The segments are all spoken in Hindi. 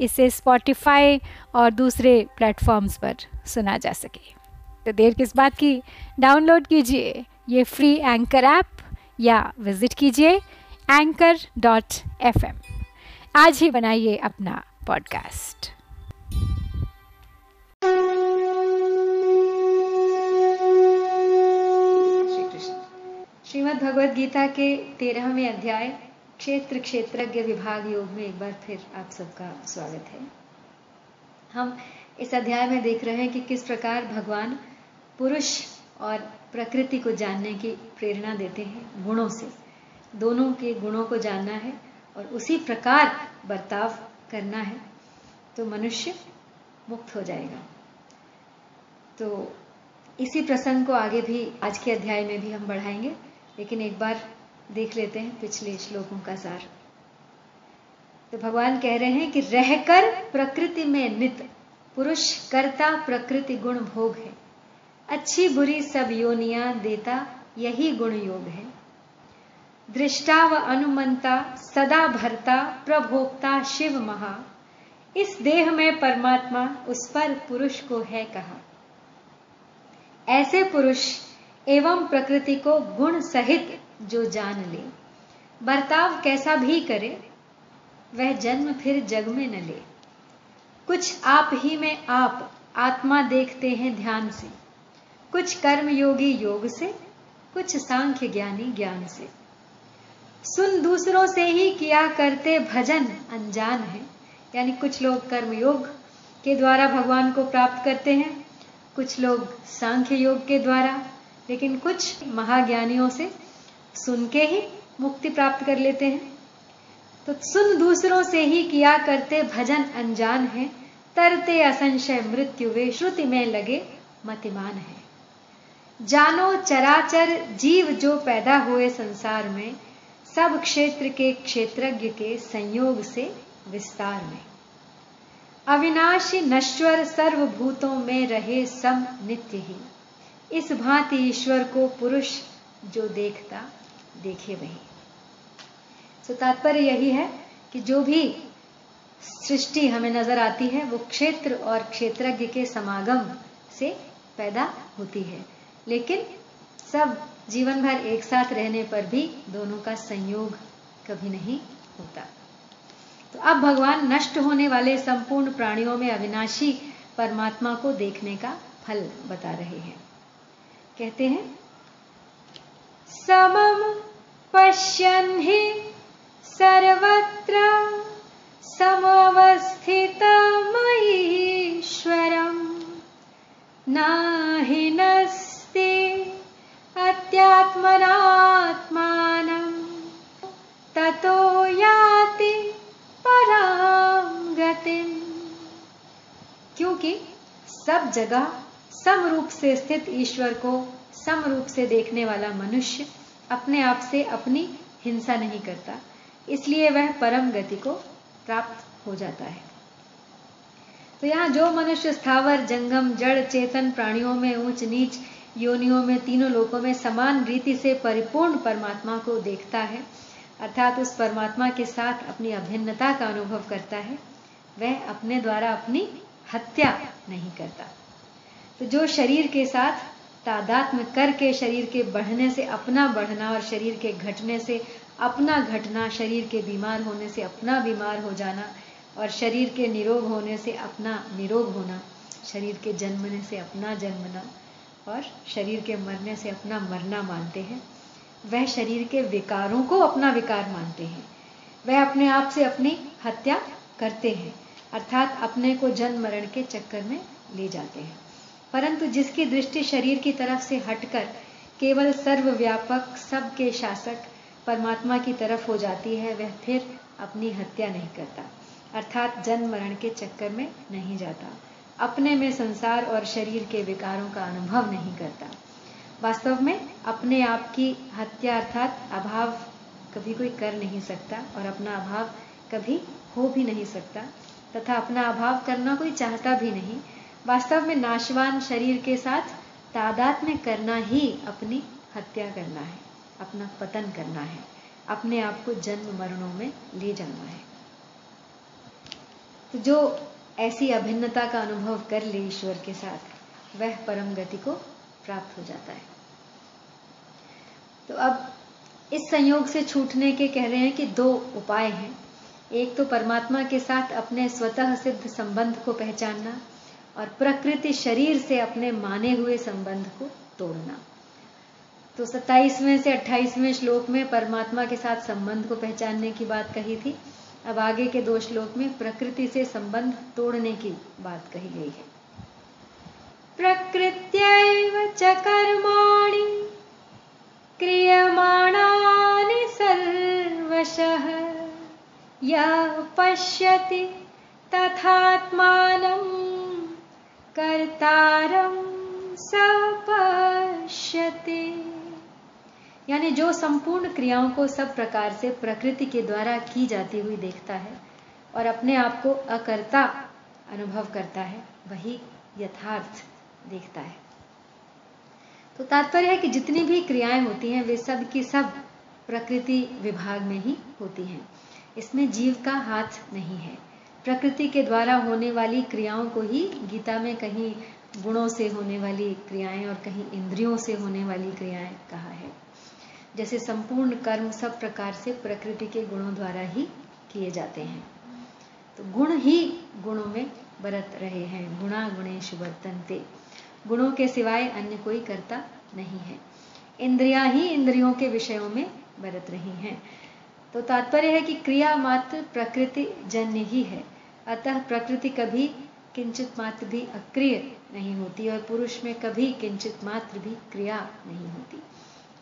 इसे स्पॉटिफाई और दूसरे प्लेटफॉर्म्स पर सुना जा सके। तो देर किस बात की? डाउनलोड कीजिए ये फ्री एंकर ऐप या विज़िट कीजिए एंकर डॉट एफ़ एम आज ही बनाइए अपना पॉडकास्ट श्रीमद् भगवद गीता के तेरहवें अध्याय क्षेत्र क्षेत्रज्ञ विभाग योग में एक बार फिर आप सबका स्वागत है। हम इस अध्याय में देख रहे हैं कि किस प्रकार भगवान पुरुष और प्रकृति को जानने की प्रेरणा देते हैं गुणों से। दोनों के गुणों को जानना है और उसी प्रकार बर्ताव करना है तो मनुष्य मुक्त हो जाएगा। तो इसी प्रसंग को आगे भी आज के अध्याय में भी हम बढ़ाएँगे, लेकिन एक बार देख लेते हैं पिछले श्लोकों का सार। तो भगवान कह रहे हैं कि रहकर प्रकृति में नित, पुरुष कर्ता प्रकृति गुण भोग है। अच्छी बुरी सब योनिया देता यही गुण योग है। दृष्टा व अनुमंता सदा भरता प्रभोक्ता शिव महा। इस देह में परमात्मा, उस पर पुरुष को है कहा। ऐसे पुरुष एवं प्रकृति को गुण सहित जो जान ले। बर्ताव कैसा भी करे, वह जन्म फिर जग में न ले। कुछ आप ही में आप आत्मा देखते हैं ध्यान से। कुछ कर्म योगी योग से, कुछ सांख्य ज्ञानी ज्ञान से। सुन दूसरों से ही किया करते भजन अनजान है। यानी कुछ लोग कर्म योग के द्वारा भगवान को प्राप्त करते हैं, कुछ लोग सांख्य योग के द्वारा, लेकिन कुछ महाज्ञानियों से सुन के ही मुक्ति प्राप्त कर लेते हैं। तो सुन दूसरों से ही किया करते भजन अनजान है। तरते असंशय मृत्यु वे श्रुति में लगे मतिमान है। जानो चराचर जीव जो पैदा हुए संसार में, सब क्षेत्र के क्षेत्रज्ञ के संयोग से विस्तार में। अविनाशी नश्वर सर्वभूतों में रहे सम नित्य ही। इस भांति ईश्वर को पुरुष जो देखता देखे वही। तो तात्पर्य यही है कि जो भी सृष्टि हमें नज़र आती है, वो क्षेत्र और क्षेत्रज्ञ के समागम से पैदा होती है। लेकिन सब जीवन भर एक साथ रहने पर भी दोनों का संयोग कभी नहीं होता। तो अब भगवान नष्ट होने वाले संपूर्ण प्राणियों में अविनाशी परमात्मा को देखने का फल बता रहे हैं। कहते हैं समम पश्यन् हि सर्वत्र समवस्थितमईश्वरम् नाहि नस्ति अत्यात्मनात्मानम् ततो याति पराम गतिम। क्योंकि सब जगह समरूप से स्थित ईश्वर को सम रूप से देखने वाला मनुष्य अपने आप से अपनी हिंसा नहीं करता, इसलिए वह परम गति को प्राप्त हो जाता है। तो यहाँ जो मनुष्य स्थावर, जंगम, जड़, चेतन, प्राणियों में, ऊंच, नीच, योनियों में, तीनों लोकों में समान रीति से परिपूर्ण परमात्मा को देखता है, अर्थात उस परमात्मा के साथ अपनी अभिन्नता का अनुभव करता है, वह अपने द्वारा अपनी हत्या नहीं करता। तो जो शरीर के साथ तादात्म करके शरीर के बढ़ने से अपना बढ़ना और शरीर के घटने से अपना घटना, शरीर के बीमार होने से अपना बीमार हो जाना और शरीर के निरोग होने से अपना निरोग होना, शरीर के जन्मने से अपना जन्मना और शरीर के मरने से अपना मरना मानते हैं। वह शरीर के विकारों को अपना विकार मानते हैं। वह अपने आप से अपनी हत्या करते हैं, अर्थात अपने को जन्म मरण के चक्कर में ले जाते हैं। परंतु जिसकी दृष्टि शरीर की तरफ़ से हटकर केवल सर्वव्यापक सबके शासक परमात्मा की तरफ़ हो जाती है, वह फिर अपनी हत्या नहीं करता। अर्थात जन्म मरण के चक्कर में नहीं जाता। अपने में संसार और शरीर के विकारों का अनुभव नहीं करता। वास्तव में अपने आप की हत्या अर्थात अभाव कभी कोई कर नहीं सकता और अपना अभाव कभी हो भी नहीं सकता। तथा अपना अभाव करना कोई चाहता भी नहीं वास्तव में नाशवान शरीर के साथ तादाद में करना ही अपनी हत्या करना है, अपना पतन करना है, अपने आप को जन्म मरणों में ले जाना है। तो जो ऐसी अभिन्नता का अनुभव कर ले ईश्वर के साथ, वह परम गति को प्राप्त हो जाता है। तो अब इस संयोग से छूटने के कह रहे हैं कि दो उपाय हैं। एक तो परमात्मा के साथ अपने स्वतः सिद्ध संबंध को पहचानना और प्रकृति शरीर से अपने माने हुए संबंध को तोड़ना। तो 27वें से 28वें श्लोक में परमात्मा के साथ संबंध को पहचानने की बात कही थी। अब आगे के दो श्लोक में प्रकृति से संबंध तोड़ने की बात कही गई है। प्रकृत्य च कर्माणि क्रियमाणानि सर्वशः। य पश्यति तथात्मानं कर्तारं स पश्यति यानी जो संपूर्ण क्रियाओं को सब प्रकार से प्रकृति के द्वारा की जाती हुई देखता है और अपने आप को अकर्ता अनुभव करता है, वही यथार्थ देखता है। तो तात्पर्य है कि जितनी भी क्रियाएँ होती हैं, वे सब की सब प्रकृति विभाग में ही होती हैं। इसमें जीव का हाथ नहीं है। प्रकृति के द्वारा होने वाली क्रियाओं को ही गीता में कहीं गुणों से होने वाली क्रियाएँ और कहीं इंद्रियों से होने वाली क्रियाएँ कहा है। जैसे संपूर्ण कर्म सब प्रकार से प्रकृति के गुणों द्वारा ही किए जाते हैं। तो गुण ही गुणों में बरत रहे हैं। गुणा गुणेश वर्तनते। गुणों के सिवाय अन्य कोई करता नहीं है। इंद्रिया ही इंद्रियों के विषयों में बरत रही हैं। तो तात्पर्य है कि क्रिया मात्र प्रकृति जन्य ही है। अतः प्रकृति कभी किंचित मात्र भी अक्रिय नहीं होती और पुरुष में कभी किंचित मात्र भी क्रिया नहीं होती।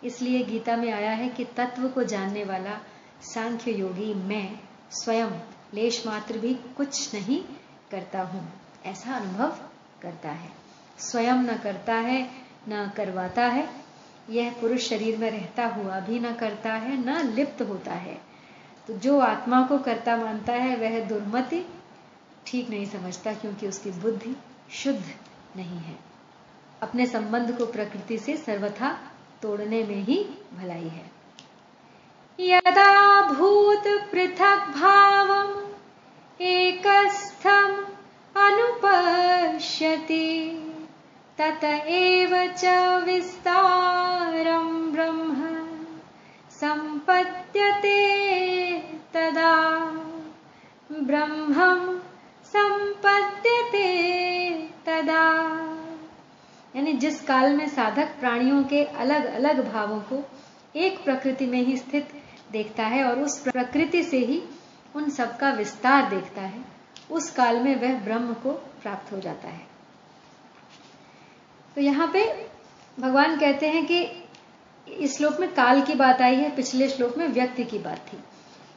इसलिए गीता में आया है कि तत्व को जानने वाला सांख्य योगी मैं स्वयं लेश मात्र भी कुछ नहीं करता हूँ, ऐसा अनुभव करता है। स्वयं न करता है, न करवाता है यह पुरुष शरीर में रहता हुआ भी न करता है, न लिप्त होता है। तो जो आत्मा को करता मानता है, वह दुर्मति ठीक नहीं समझता क्योंकि उसकी बुद्धि शुद्ध नहीं है। अपने संबंध को प्रकृति से सर्वथा तोड़ने में ही भलाई है। यदा भूत पृथक भाव एकस्थम अनुपश्यति। तत एव च विस्तारं ब्रह्म संपद्यते तदा। ब्रह्मं संपद्यते तदा। यानी जिस काल में साधक प्राणियों के अलग अलग भावों को एक प्रकृति में ही स्थित देखता है और उस प्रकृति से ही उन सबका विस्तार देखता है, उस काल में वह ब्रह्म को प्राप्त हो जाता है। तो यहाँ पे भगवान कहते हैं कि इस श्लोक में काल की बात आई है, पिछले श्लोक में व्यक्ति की बात थी।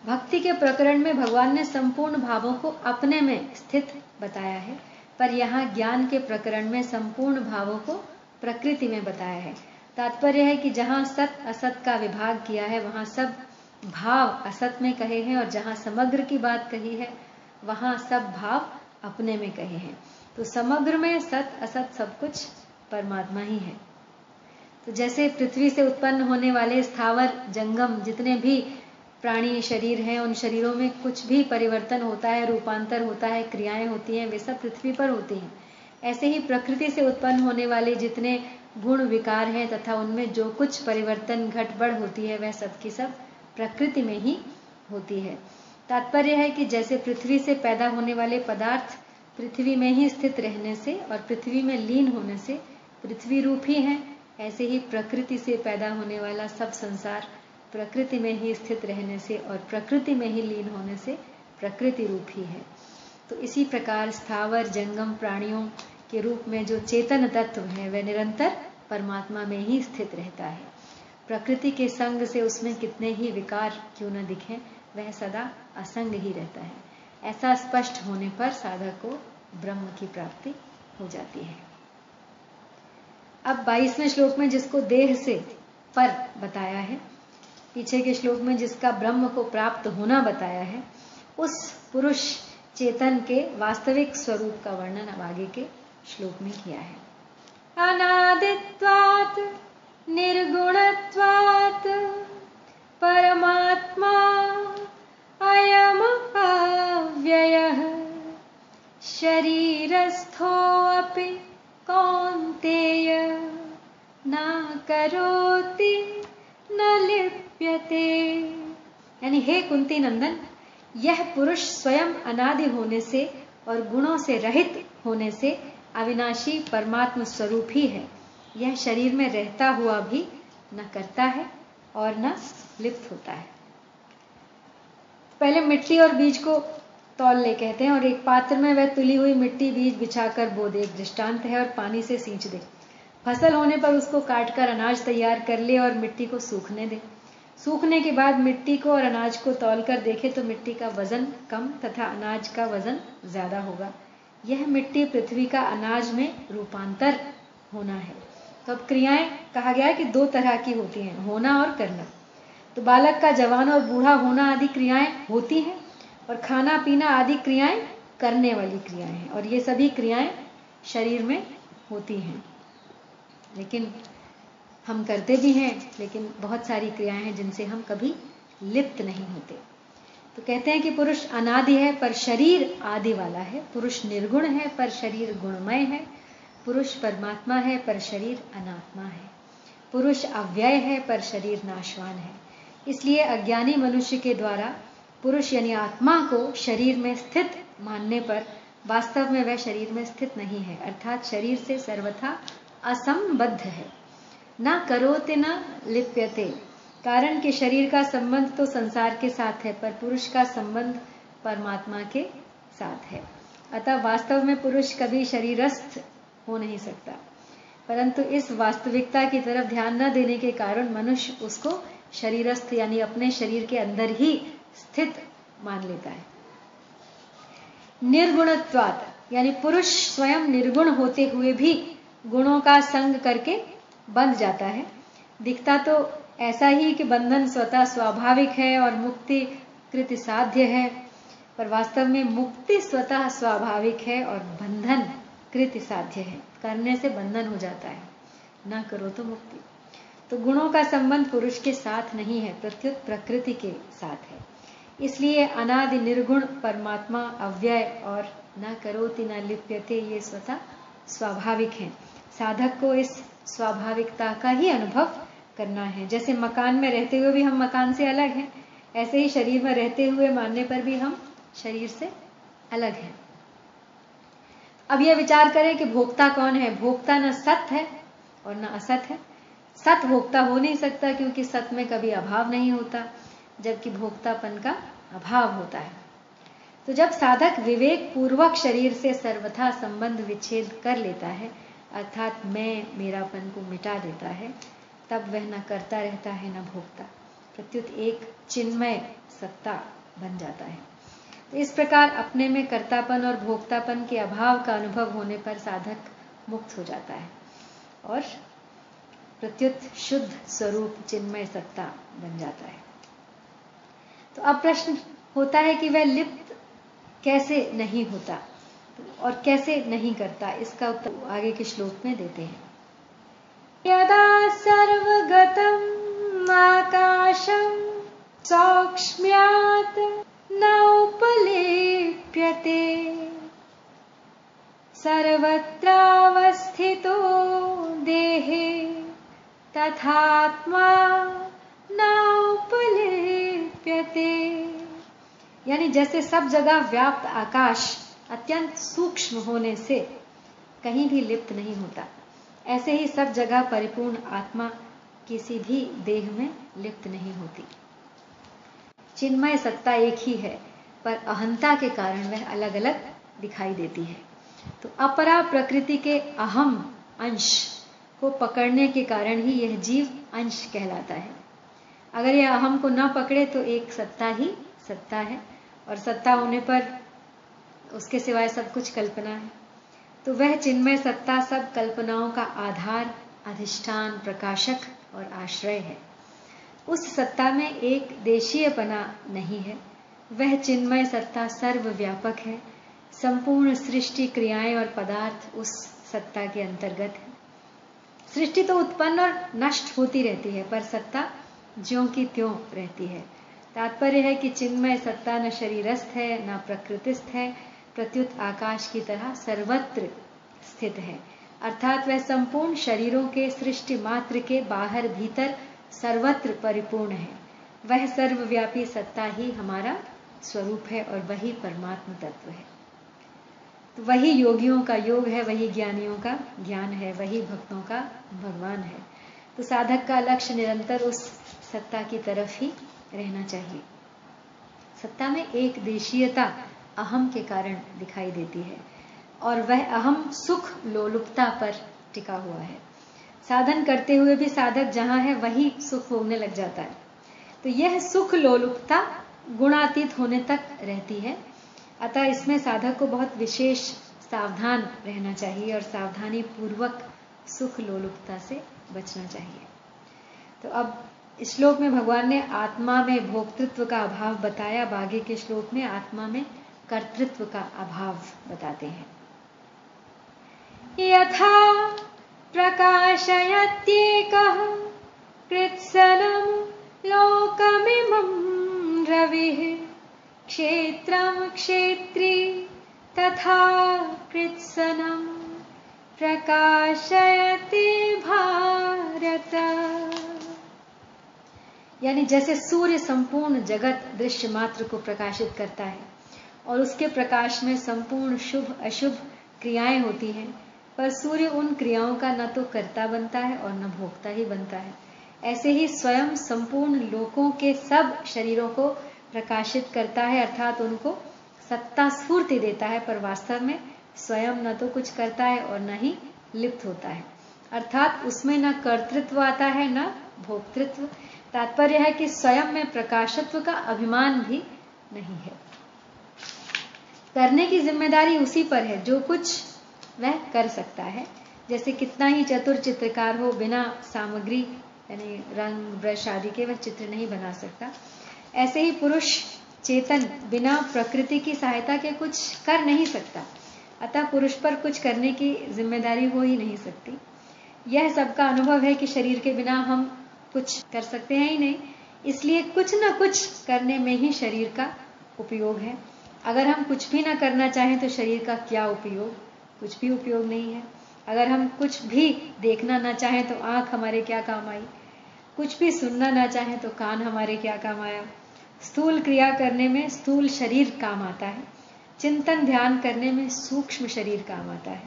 भक्ति के प्रकरण में भगवान ने संपूर्ण भावों को अपने में स्थित बताया है, पर यहाँ ज्ञान के प्रकरण में संपूर्ण भावों को प्रकृति में बताया है। तात्पर्य है कि जहाँ सत असत का विभाग किया है, वहाँ सब भाव असत में कहे हैं और जहाँ समग्र की बात कही है, वहाँ सब भाव अपने में कहे हैं। तो समग्र में सत असत सब कुछ परमात्मा ही है। तो जैसे पृथ्वी से उत्पन्न होने वाले स्थावर, जंगम, जितने भी प्राणी शरीर हैं, उन शरीरों में कुछ भी परिवर्तन होता है, रूपांतर होता है, क्रियाएँ होती हैं, वे सब पृथ्वी पर होती हैं। ऐसे ही प्रकृति से उत्पन्न होने वाले जितने गुण विकार हैं तथा उनमें जो कुछ परिवर्तन घटबड़ होती है, वह सब की सब प्रकृति में ही होती है। तात्पर्य है कि जैसे पृथ्वी से पैदा होने वाले पदार्थ पृथ्वी में ही स्थित रहने से और पृथ्वी में लीन होने से पृथ्वी रूप ही है ऐसे ही प्रकृति से पैदा होने वाला सब संसार प्रकृति में ही स्थित रहने से और प्रकृति में ही लीन होने से प्रकृति रूप ही। है तो इसी प्रकार स्थावर, जंगम प्राणियों के रूप में जो चेतन तत्व है वह निरंतर परमात्मा में ही स्थित रहता है। प्रकृति के संग से उसमें कितने ही विकार क्यों न दिखें, वह सदा असंग ही रहता है। ऐसा स्पष्ट होने पर साधक को ब्रह्म की प्राप्ति हो जाती है। अब 22वें श्लोक में जिसको देह से पर बताया है, पीछे के श्लोक में जिसका ब्रह्म को प्राप्त होना बताया है, उस पुरुष चेतन के वास्तविक स्वरूप का वर्णन अब आगे के श्लोक में किया है। अनादित्वात, निर्गुणत्वात्, परमात्मा अयमव्ययः शरीरस्थोऽपि कौन्तेय न करोति न लिप्यते। यानी हे कुंती नंदन, यह पुरुष स्वयं अनादि होने से और गुणों से रहित होने से अविनाशी परमात्म स्वरूप ही है। यह शरीर में रहता हुआ भी न करता है और न लिप्त होता है। पहले मिट्टी और बीज को तौल ले कहते हैं, और एक पात्र में वह तुली हुई मिट्टी बीज बिछाकर बो दे। एक दृष्टांत है और पानी से सींच दे। फ़सल होने पर उसको काटकर अनाज तैयार कर ले और मिट्टी को सूखने दे। सूखने के बाद मिट्टी को और अनाज को तौल कर देखे तो मिट्टी का वज़न कम तथा अनाज का वज़न ज़्यादा होगा। यह मिट्टी पृथ्वी का अनाज में रूपांतर होना है। तो अब क्रियाएँ कहा गया है कि दो तरह की होती हैं, होना और करना। तो बालक का जवान और बूढ़ा होना आदि क्रियाएँ होती हैं। और खाना पीना आदि क्रियाएँ करने वाली क्रियाएँ हैं और ये सभी क्रियाएँ शरीर में होती हैं। लेकिन हम करते भी हैं, लेकिन बहुत सारी क्रियाएँ हैं जिनसे हम कभी लिप्त नहीं होते। तो कहते हैं कि पुरुष अनादि है, पर शरीर आदि वाला है। पुरुष निर्गुण है, पर शरीर गुणमय है। पुरुष परमात्मा है, पर शरीर अनात्मा है। पुरुष अव्यय है, पर शरीर नाशवान है। इसलिए अज्ञानी मनुष्य के द्वारा पुरुष यानी आत्मा को शरीर में स्थित मानने पर वास्तव में वह शरीर में स्थित नहीं है, अर्थात शरीर से सर्वथा असंबद्ध है। न करोते न लिप्यते। कारण कि शरीर का संबंध तो संसार के साथ है, पर पुरुष का संबंध परमात्मा के साथ है। अतः वास्तव में पुरुष कभी शरीरस्थ हो नहीं सकता। परंतु इस वास्तविकता की तरफ़ ध्यान न देने के कारण मनुष्य उसको शरीरस्थ यानी अपने शरीर के अंदर ही स्थित मान लेता है। निर्गुणत्वात, यानी पुरुष स्वयं निर्गुण होते हुए भी गुणों का संग करके बंध जाता है। दिखता तो ऐसा ही कि बंधन स्वतः स्वाभाविक है और मुक्ति कृति साध्य है, पर वास्तव में मुक्ति स्वतः स्वाभाविक है और बंधन कृति साध्य है। करने से बंधन हो जाता है। ना करो तो मुक्ति। तो गुणों का संबंध पुरुष के साथ नहीं है, प्रत्युत प्रकृति के साथ है। इसलिए अनादि निर्गुण परमात्मा अव्यय और न करोति न लिप्यते, ये स्वतः स्वाभाविक है। साधक को इस स्वाभाविकता का ही अनुभव करना है। जैसे मकान में रहते हुए भी हम मकान से अलग हैं, ऐसे ही शरीर में रहते हुए मानने पर भी हम शरीर से अलग हैं। अब यह विचार करें कि भोक्ता कौन है? भोक्ता न सत है और न असत है। सत भोक्ता हो नहीं सकता क्योंकि सत में कभी अभाव नहीं होता। जबकि भोक्तापन का अभाव होता है। तो जब साधक विवेक पूर्वक शरीर से सर्वथा संबंध विच्छेद कर लेता है, अर्थात मैं मेरापन को मिटा देता है, तब वह न करता रहता है, न भोगता। प्रत्युत एक चिन्मय सत्ता बन जाता है। तो इस प्रकार अपने में कर्तापन और भोक्तापन के अभाव का अनुभव होने पर साधक मुक्त हो जाता है और प्रत्युत शुद्ध स्वरूप चिन्मय सत्ता बन जाता है। तो अब प्रश्न होता है कि वह लिप्त कैसे नहीं होता और कैसे नहीं करता, इसका उत्तर आगे के श्लोक में देते हैं। यदा सर्वगतम् आकाशम् सौक्ष्म्यात् नौपलिप्यते सर्वत्रावस्थितो देहे तथात्मा नौपलिप्यते यानी जैसे सब जगह व्याप्त आकाश अत्यंत सूक्ष्म होने से कहीं भी लिप्त नहीं होता। ऐसे ही सब जगह परिपूर्ण आत्मा किसी भी देह में लिप्त नहीं होती। चिन्मय सत्ता एक ही है, पर अहंता के कारण वह अलग अलग दिखाई देती है। तो अपरा प्रकृति के अहम अंश को पकड़ने के कारण ही यह जीव अंश कहलाता है। अगर यह अहम को न पकड़े तो एक सत्ता ही सत्ता है। और सत्ता होने पर उसके सिवाय सब कुछ कल्पना है। तो वह चिन्मय सत्ता सब कल्पनाओं का आधार, अधिष्ठान, प्रकाशक और आश्रय है। उस सत्ता में एक देशीयपना नहीं है। वह चिन्मय सत्ता सर्वव्यापक है। संपूर्ण सृष्टि क्रियाएँ और पदार्थ उस सत्ता के अंतर्गत है। सृष्टि तो उत्पन्न और नष्ट होती रहती है, पर सत्ता ज्यो की त्यों रहती है। तात्पर्य है कि चिन्मय सत्ता न शरीरस्थ है, न प्रकृतिस्थ है, प्रत्युत आकाश की तरह सर्वत्र स्थित है। अर्थात वह संपूर्ण शरीरों के सृष्टि मात्र के बाहर भीतर सर्वत्र परिपूर्ण है। वह सर्वव्यापी सत्ता ही हमारा स्वरूप है और वही परमात्म तत्व है। तो वही योगियों का योग है, वही ज्ञानियों का ज्ञान है, वही भक्तों का भगवान है। तो साधक का लक्ष्य निरंतर उस सत्ता की तरफ़ ही रहना चाहिए। सत्ता में एक देशीयता अहम के कारण दिखाई देती है और वह अहम सुख लोलुपता पर टिका हुआ है। साधन करते हुए भी साधक जहाँ है, वही सुख भोगने लग जाता है। तो यह सुख लोलुपता गुणातीत होने तक रहती है। अतः इसमें साधक को बहुत विशेष सावधान रहना चाहिए और सावधानी पूर्वक सुख लोलुपता से बचना चाहिए। तो अब श्लोक में भगवान ने आत्मा में भोक्तृत्व का अभाव बताया। बागे के श्लोक में आत्मा में कर्तृत्व का अभाव बताते हैं। यथा प्रकाशयत्येकः कृत्सनं लोकमिमं रविः क्षेत्रं क्षेत्री तथा कृत्सनं प्रकाशयति भारत। यानी जैसे सूर्य संपूर्ण जगत दृश्य मात्र को प्रकाशित करता है, और उसके प्रकाश में संपूर्ण शुभ, अशुभ क्रियाएँ होती हैं, पर सूर्य उन क्रियाओं का न तो कर्ता बनता है और न भोक्ता ही बनता है। ऐसे ही स्वयं संपूर्ण लोकों के सब शरीरों को प्रकाशित करता है, अर्थात उनको सत्ता स्फूर्ति देता है, पर वास्तव में स्वयं न तो कुछ करता है और न ही लिप्त होता है। अर्थात उसमें न कर्तृत्व आता है, न भोक्तृत्व। तात्पर्य है कि स्वयं में प्रकाशत्व का अभिमान भी नहीं है। करने की ज़िम्मेदारी उसी पर है, जो कुछ वह कर सकता है। जैसे कितना ही चतुर चित्रकार हो, बिना सामग्री, यानी रंग, ब्रश आदि के वह चित्र नहीं बना सकता। ऐसे ही पुरुष चेतन बिना प्रकृति की सहायता के कुछ कर नहीं सकता। अतः पुरुष पर कुछ करने की ज़िम्मेदारी हो ही नहीं सकती। यह सबका अनुभव है कि शरीर के बिना हम कुछ कर सकते हैं ही नहीं। इसलिए कुछ ना कुछ करने में ही शरीर का उपयोग है। अगर हम कुछ भी ना करना चाहें तो शरीर का क्या उपयोग? कुछ भी उपयोग नहीं है। अगर हम कुछ भी देखना ना चाहें तो आँख हमारे क्या काम आई? कुछ भी सुनना ना चाहें तो कान हमारे क्या काम आया? स्थूल क्रिया करने में स्थूल शरीर काम आता है। चिंतन ध्यान करने में सूक्ष्म शरीर काम आता है।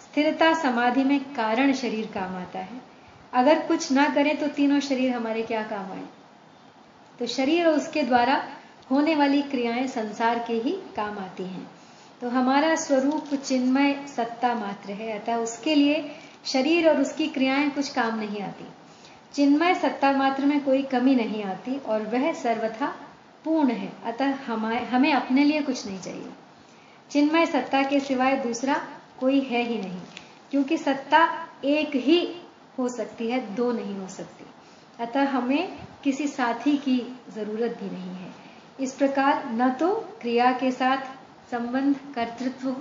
स्थिरता समाधि में कारण शरीर काम आता है। अगर कुछ ना करें तो तीनों शरीर हमारे क्या काम आए? तो शरीर और उसके द्वारा होने वाली क्रियाएँ संसार के ही काम आती हैं। तो हमारा स्वरूप चिन्मय सत्ता मात्र है, अतः उसके लिए शरीर और उसकी क्रियाएँ कुछ काम नहीं आती। चिन्मय सत्ता मात्र में कोई कमी नहीं आती और वह सर्वथा पूर्ण है, अतः हमें हमें अपने लिए कुछ नहीं चाहिए। चिन्मय सत्ता के सिवाय दूसरा कोई है ही नहीं, क्योंकि सत्ता एक ही हो सकती है, दो नहीं हो सकती। अतः हमें किसी साथी की ज़रूरत भी नहीं है। इस प्रकार न तो क्रिया के साथ संबंध, कर्तृत्व हो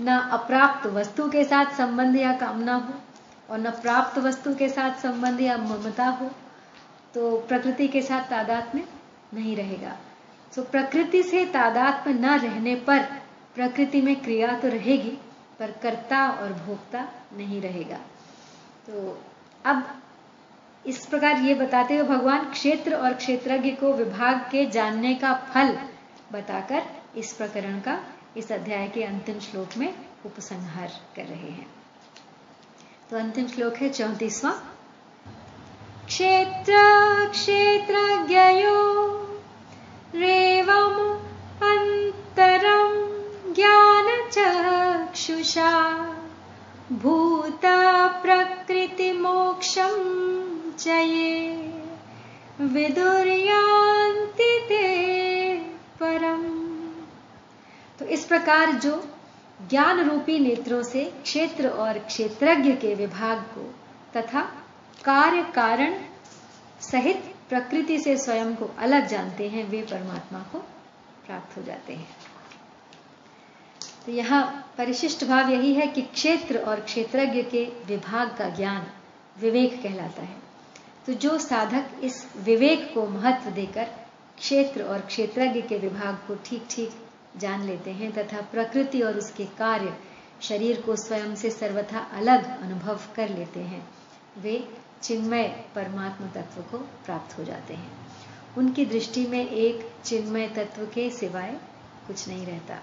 न अप्राप्त वस्तु के साथ संबंध या कामना हो, और न प्राप्त वस्तु के साथ संबंध या ममता हो तो प्रकृति के साथ तादात में नहीं रहेगा। तो प्रकृति से तादात में न रहने पर प्रकृति में क्रिया तो रहेगी, पर कर्ता और भोक्ता नहीं रहेगा। तो अब इस प्रकार ये बताते हुए भगवान क्षेत्र और क्षेत्रज्ञ को विभाग के जानने का फल बताकर इस प्रकरण का इस अध्याय के अंतिम श्लोक में उपसंहार कर रहे हैं। तो अंतिम श्लोक है चौतीसवा। क्षेत्र, क्षेत्रज्ञयो, रेवम अंतरम ज्ञान चक्षुषा भूत प्रकृति मोक्षम चये विदुर्यान्ति ते परम। तो इस प्रकार जो ज्ञान रूपी नेत्रों से क्षेत्र और क्षेत्रज्ञ के विभाग को तथा कार्य कारण सहित प्रकृति से स्वयं को अलग जानते हैं, वे परमात्मा को प्राप्त हो जाते हैं। तो यहाँ परिशिष्ट भाव यही है कि क्षेत्र और क्षेत्रज्ञ के विभाग का ज्ञान विवेक कहलाता है। तो जो साधक इस विवेक को महत्व देकर क्षेत्र और क्षेत्रज्ञ के विभाग को ठीक ठीक जान लेते हैं तथा प्रकृति और उसके कार्य शरीर को स्वयं से सर्वथा अलग अनुभव कर लेते हैं, वे चिन्मय परमात्म तत्व को प्राप्त हो जाते हैं। उनकी दृष्टि में एक चिन्मय तत्व के सिवाय कुछ नहीं रहता।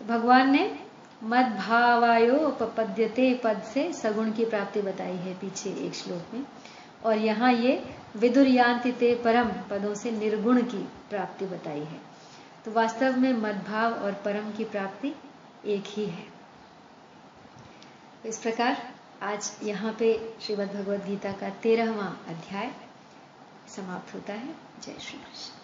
तो भगवान ने मद भावायोपपद्यते पद से सगुण की प्राप्ति बताई है पीछे एक श्लोक में। और यहाँ ये विदुर विदुरयांतिते परम पदों से निर्गुण की प्राप्ति बताई है। तो वास्तव में मदभाव और परम की प्राप्ति एक ही है। इस प्रकार आज यहाँ पे श्रीमद भगवद गीता का तेरहवा अध्याय समाप्त होता है। जय श्री कृष्ण।